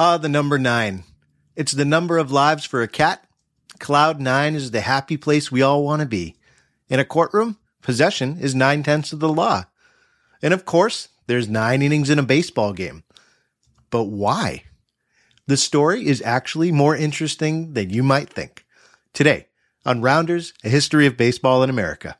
Ah, the number nine. It's the number of lives for a cat. Cloud nine is the happy place we all want to be. In a courtroom, possession is nine tenths of the law. And of course, there's nine innings in a baseball game. But why? The story is actually more interesting than you might think. Today, on Rounders, a history of baseball in America.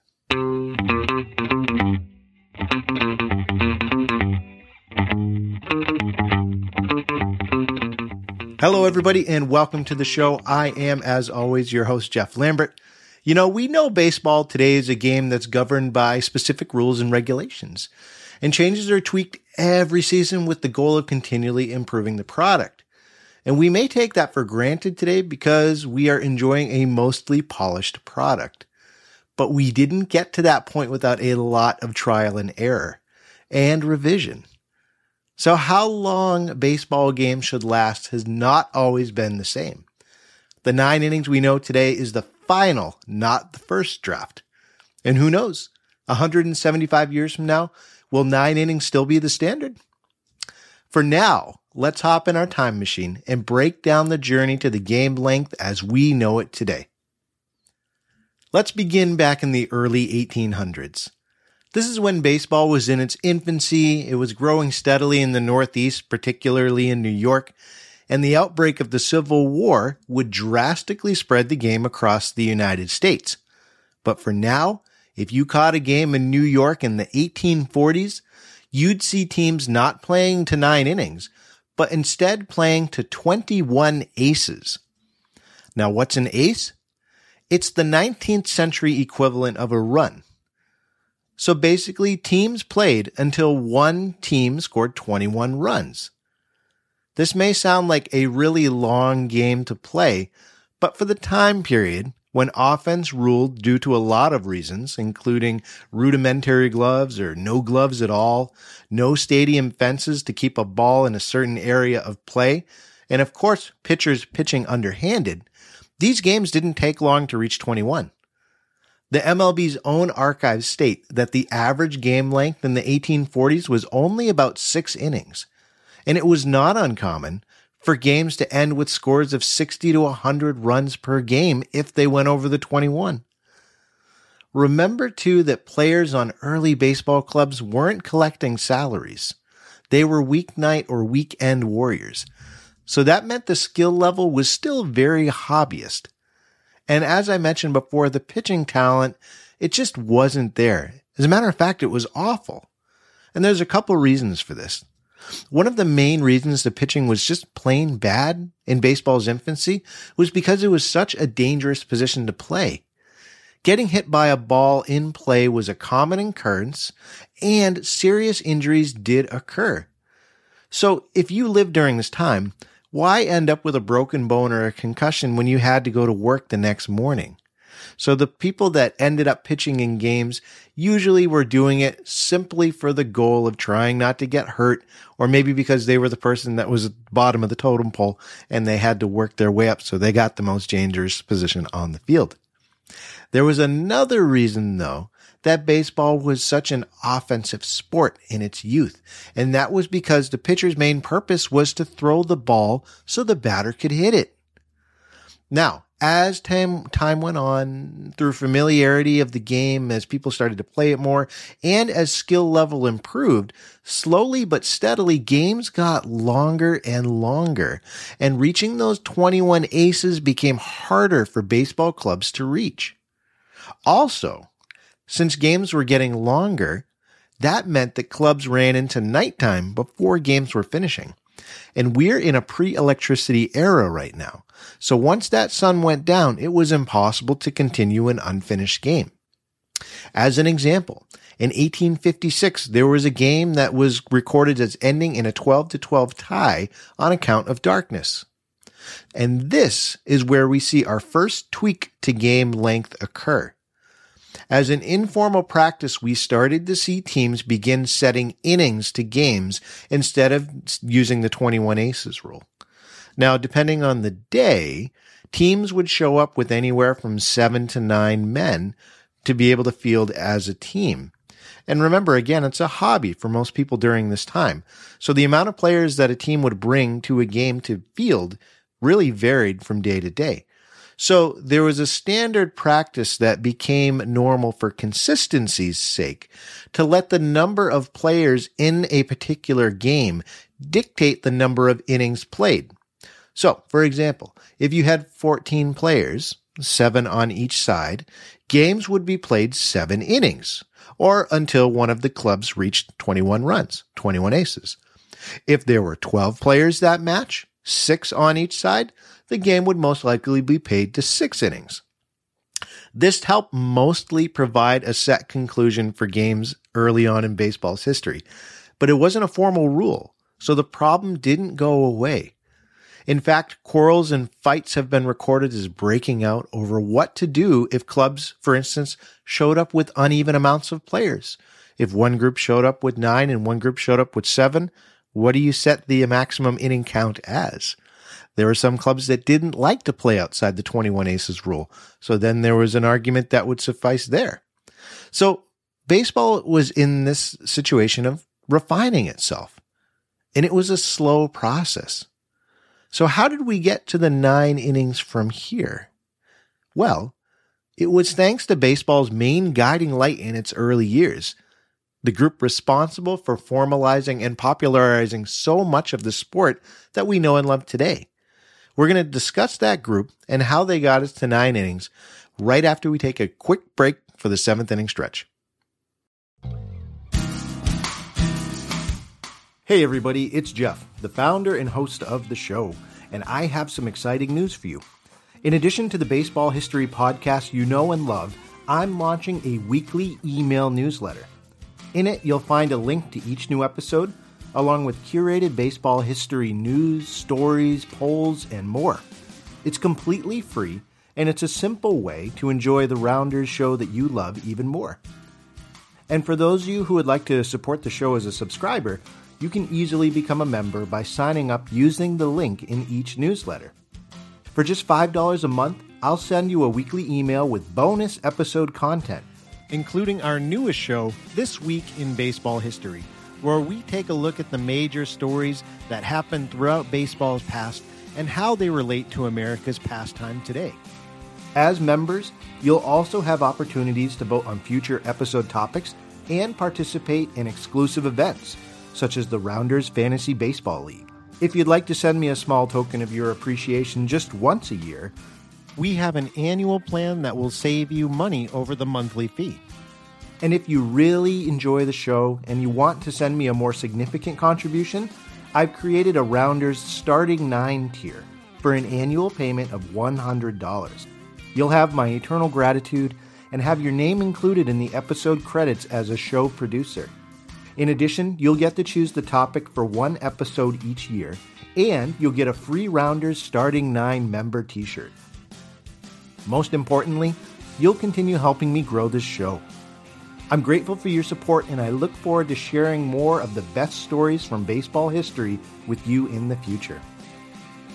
Hello, everybody, and welcome to the show. I am, as always, your host, Jeff Lambert. You know, we know baseball today is a game that's governed by specific rules and regulations, and changes are tweaked every season with the goal of continually improving the product. And we may take that for granted today because we are enjoying a mostly polished product. But we didn't get to that point without a lot of trial and error and revision. So how long baseball games should last has not always been the same. The nine innings we know today is the final, not the first draft. And who knows? 175 years from now, will nine innings still be the standard? For now, let's hop in our time machine and break down the journey to the game length as we know it today. Let's begin back in the early 1800s. This is when baseball was in its infancy. It was growing steadily in the Northeast, particularly in New York, and the outbreak of the Civil War would drastically spread the game across the United States. But for now, if you caught a game in New York in the 1840s, you'd see teams not playing to nine innings, but instead playing to 21 aces. Now, what's an ace? It's the 19th century equivalent of a run. So basically, teams played until one team scored 21 runs. This may sound like a really long game to play, but for the time period, when offense ruled due to a lot of reasons, including rudimentary gloves or no gloves at all, no stadium fences to keep a ball in a certain area of play, and of course, pitchers pitching underhanded, these games didn't take long to reach 21. The MLB's own archives state that the average game length in the 1840s was only about six innings, and it was not uncommon for games to end with scores of 60 to 100 runs per game if they went over the 21. Remember too that players on early baseball clubs weren't collecting salaries. They were weeknight or weekend warriors. So that meant the skill level was still very hobbyist. And as I mentioned before, the pitching talent, it just wasn't there. As a matter of fact, it was awful. And there's a couple reasons for this. One of the main reasons the pitching was just plain bad in baseball's infancy was because it was such a dangerous position to play. Getting hit by a ball in play was a common occurrence and serious injuries did occur. So if you lived during this time, why end up with a broken bone or a concussion when you had to go to work the next morning? So the people that ended up pitching in games usually were doing it simply for the goal of trying not to get hurt, or maybe because they were the person that was at the bottom of the totem pole and they had to work their way up. So they got the most dangerous position on the field. There was another reason though that baseball was such an offensive sport in its youth. And that was because the pitcher's main purpose was to throw the ball so the batter could hit it. Now, as time, time went on, through familiarity of the game, as people started to play it more, and as skill level improved, slowly but steadily, games got longer and longer, and reaching those 21 aces became harder for baseball clubs to reach. Also, since games were getting longer, that meant that clubs ran into nighttime before games were finishing. And we're in a pre-electricity era right now. So once that sun went down, it was impossible to continue an unfinished game. As an example, in 1856, there was a game that was recorded as ending in a 12 to 12 tie on account of darkness. And this is where we see our first tweak to game length occur. As an informal practice, we started to see teams begin setting innings to games instead of using the 21 aces rule. Now, depending on the day, teams would show up with anywhere from seven to nine men to be able to field as a team. And remember, again, it's a hobby for most people during this time. So the amount of players that a team would bring to a game to field really varied from day to day. So there was a standard practice that became normal for consistency's sake to let the number of players in a particular game dictate the number of innings played. So, for example, if you had 14 players, seven on each side, games would be played seven innings, or until one of the clubs reached 21 runs, 21 aces. If there were 12 players that match, six on each side, the game would most likely be paid to six innings. This helped mostly provide a set conclusion for games early on in baseball's history, but it wasn't a formal rule, so the problem didn't go away. In fact, quarrels and fights have been recorded as breaking out over what to do if clubs, for instance, showed up with uneven amounts of players. If one group showed up with nine and one group showed up with seven, what do you set the maximum inning count as? There were some clubs that didn't like to play outside the 21 aces rule. So then there was an argument that would suffice there. So baseball was in this situation of refining itself. And it was a slow process. So how did we get to the nine innings from here? Well, it was thanks to baseball's main guiding light in its early years, the group responsible for formalizing and popularizing so much of the sport that we know and love today. We're going to discuss that group and how they got us to nine innings right after we take a quick break for the seventh inning stretch. Hey, everybody, it's Jeff, the founder and host of the show, and I have some exciting news for you. In addition to the baseball history podcast you know and love, I'm launching a weekly email newsletter. In it, you'll find a link to each new episode along with curated baseball history news, stories, polls, and more. It's completely free, and it's a simple way to enjoy the Rounders show that you love even more. And for those of you who would like to support the show as a subscriber, you can easily become a member by signing up using the link in each newsletter. For just $5 a month, I'll send you a weekly email with bonus episode content, including our newest show, This Week in Baseball History where we take a look at the major stories that happened throughout baseball's past and how they relate to America's pastime today. As members, you'll also have opportunities to vote on future episode topics and participate in exclusive events, such as the Rounders Fantasy Baseball League. If you'd like to send me a small token of your appreciation just once a year, we have an annual plan that will save you money over the monthly fee. And if you really enjoy the show and you want to send me a more significant contribution, I've created a Rounders starting nine tier for an annual payment of $100. You'll have my eternal gratitude and have your name included in the episode credits as a show producer. In addition, you'll get to choose the topic for one episode each year, and you'll get a free Rounders Starting Nine member t shirt. Most importantly, you'll continue helping me grow this show. I'm grateful for your support and I look forward to sharing more of the best stories from baseball history with you in the future.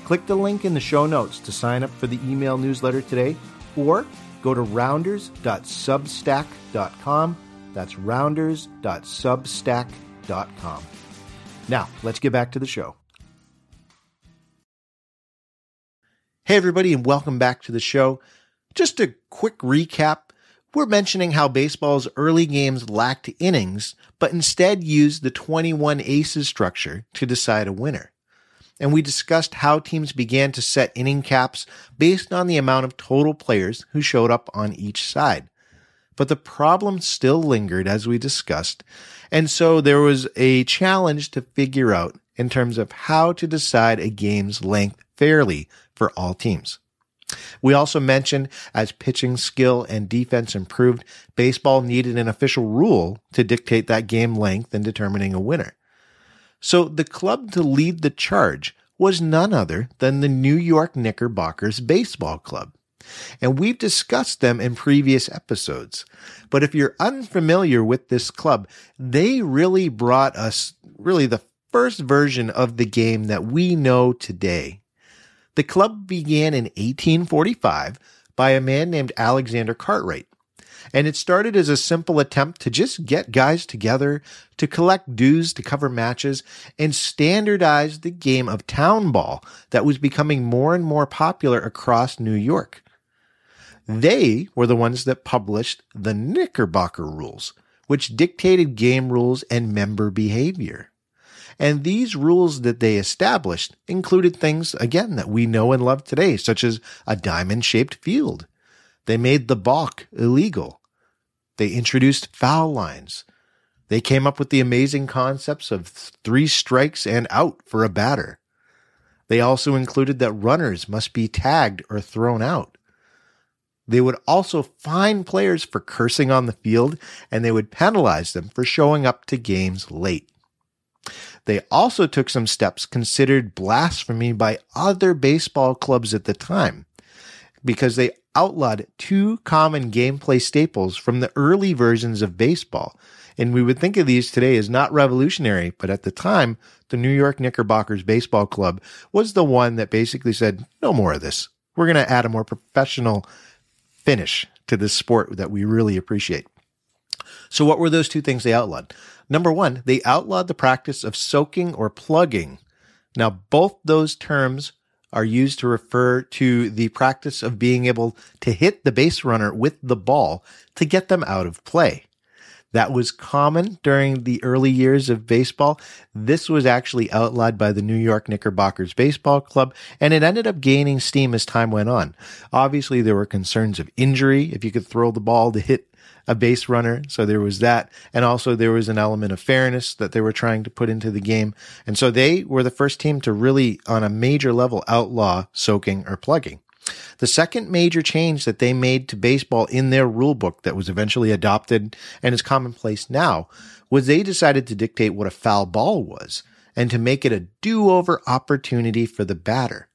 Click the link in the show notes to sign up for the email newsletter today or go to rounders.substack.com. That's rounders.substack.com. Now, let's get back to the show. Hey, everybody, and welcome back to the show. Just a quick recap we're mentioning how baseball's early games lacked innings, but instead used the 21 aces structure to decide a winner. And we discussed how teams began to set inning caps based on the amount of total players who showed up on each side. But the problem still lingered as we discussed, and so there was a challenge to figure out in terms of how to decide a game's length fairly for all teams. We also mentioned as pitching skill and defense improved, baseball needed an official rule to dictate that game length in determining a winner. So the club to lead the charge was none other than the New York Knickerbockers Baseball Club. And we've discussed them in previous episodes. But if you're unfamiliar with this club, they really brought us really the first version of the game that we know today. The club began in 1845 by a man named Alexander Cartwright. And it started as a simple attempt to just get guys together to collect dues to cover matches and standardize the game of town ball that was becoming more and more popular across New York. They were the ones that published the Knickerbocker rules, which dictated game rules and member behavior. And these rules that they established included things, again, that we know and love today, such as a diamond shaped field. They made the balk illegal. They introduced foul lines. They came up with the amazing concepts of three strikes and out for a batter. They also included that runners must be tagged or thrown out. They would also fine players for cursing on the field and they would penalize them for showing up to games late. They also took some steps considered blasphemy by other baseball clubs at the time because they outlawed two common gameplay staples from the early versions of baseball. And we would think of these today as not revolutionary, but at the time, the New York Knickerbockers Baseball Club was the one that basically said, no more of this. We're going to add a more professional finish to this sport that we really appreciate. So, what were those two things they outlawed? Number one, they outlawed the practice of soaking or plugging. Now, both those terms are used to refer to the practice of being able to hit the base runner with the ball to get them out of play. That was common during the early years of baseball. This was actually outlawed by the New York Knickerbockers Baseball Club, and it ended up gaining steam as time went on. Obviously, there were concerns of injury if you could throw the ball to hit a base runner. So there was that. And also there was an element of fairness that they were trying to put into the game. And so they were the first team to really, on a major level, outlaw soaking or plugging. The second major change that they made to baseball in their rule book that was eventually adopted and is commonplace now was they decided to dictate what a foul ball was and to make it a do-over opportunity for the batter.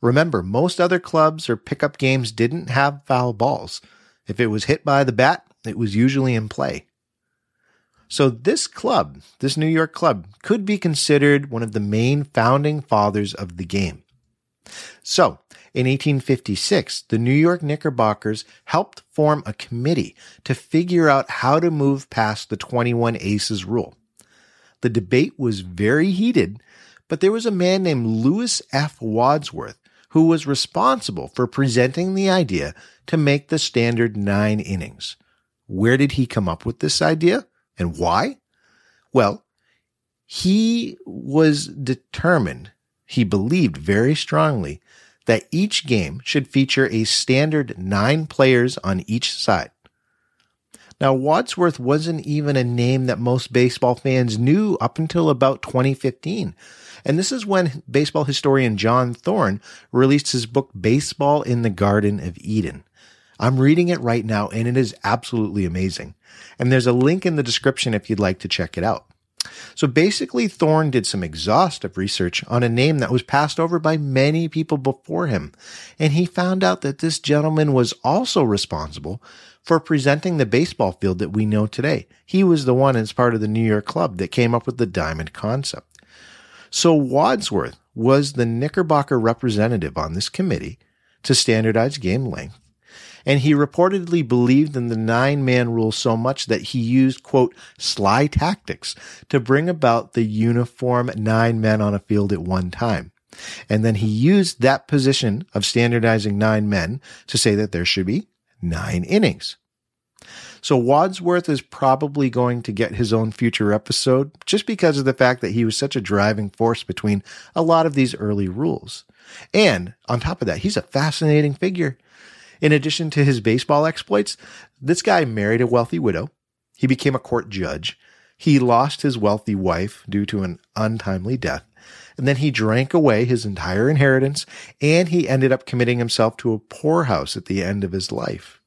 Remember, most other clubs or pickup games didn't have foul balls. If it was hit by the bat, it was usually in play. So this club, this New York club, could be considered one of the main founding fathers of the game. So, in 1856, the New York Knickerbockers helped form a committee to figure out how to move past the 21 aces rule. The debate was very heated, but there was a man named Louis F. Wadsworth who was responsible for presenting the idea to make the standard nine innings. Where did he come up with this idea and why? Well, he was determined, he believed very strongly that each game should feature a standard nine players on each side. Now, Wadsworth wasn't even a name that most baseball fans knew up until about 2015. And this is when baseball historian John Thorn released his book, Baseball in the Garden of Eden. I'm reading it right now and it is absolutely amazing. And there's a link in the description if you'd like to check it out. So basically, Thorn did some exhaustive research on a name that was passed over by many people before him. And he found out that this gentleman was also responsible for presenting the baseball field that we know today. He was the one as part of the New York club that came up with the diamond concept. So Wadsworth was the Knickerbocker representative on this committee to standardize game length. And he reportedly believed in the nine man rule so much that he used, quote, sly tactics to bring about the uniform nine men on a field at one time. And then he used that position of standardizing nine men to say that there should be nine innings. So Wadsworth is probably going to get his own future episode just because of the fact that he was such a driving force between a lot of these early rules. And on top of that, he's a fascinating figure. In addition to his baseball exploits, this guy married a wealthy widow. He became a court judge. He lost his wealthy wife due to an untimely death. And then he drank away his entire inheritance and he ended up committing himself to a poorhouse at the end of his life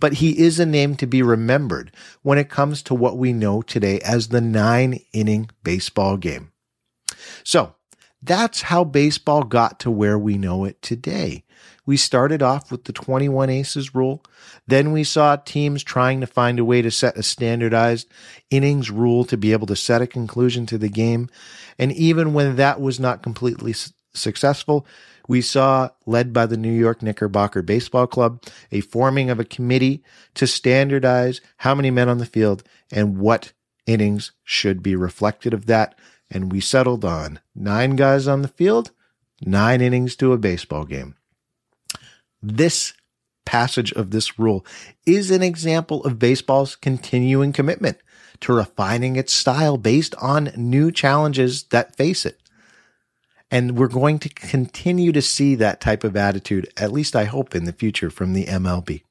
but he is a name to be remembered when it comes to what we know today as the nine inning baseball game. So that's how baseball got to where we know it today. We started off with the 21 aces rule. Then we saw teams trying to find a way to set a standardized innings rule to be able to set a conclusion to the game. And even when that was not completely successful. We saw, led by the New York Knickerbocker Baseball Club, a forming of a committee to standardize how many men on the field and what innings should be reflected of that. And we settled on nine guys on the field, nine innings to a baseball game. This passage of this rule is an example of baseball's continuing commitment to refining its style based on new challenges that face it. And we're going to continue to see that type of attitude, at least I hope in the future from the MLB.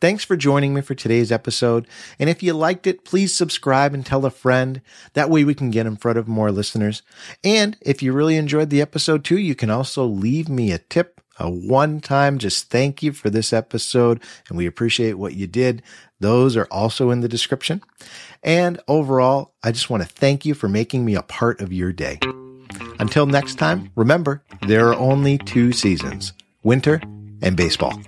Thanks for joining me for today's episode. And if you liked it, please subscribe and tell a friend. That way we can get in front of more listeners. And if you really enjoyed the episode too, you can also leave me a tip, a one time just thank you for this episode. And we appreciate what you did. Those are also in the description. And overall, I just want to thank you for making me a part of your day. Until next time, remember, there are only two seasons winter and baseball.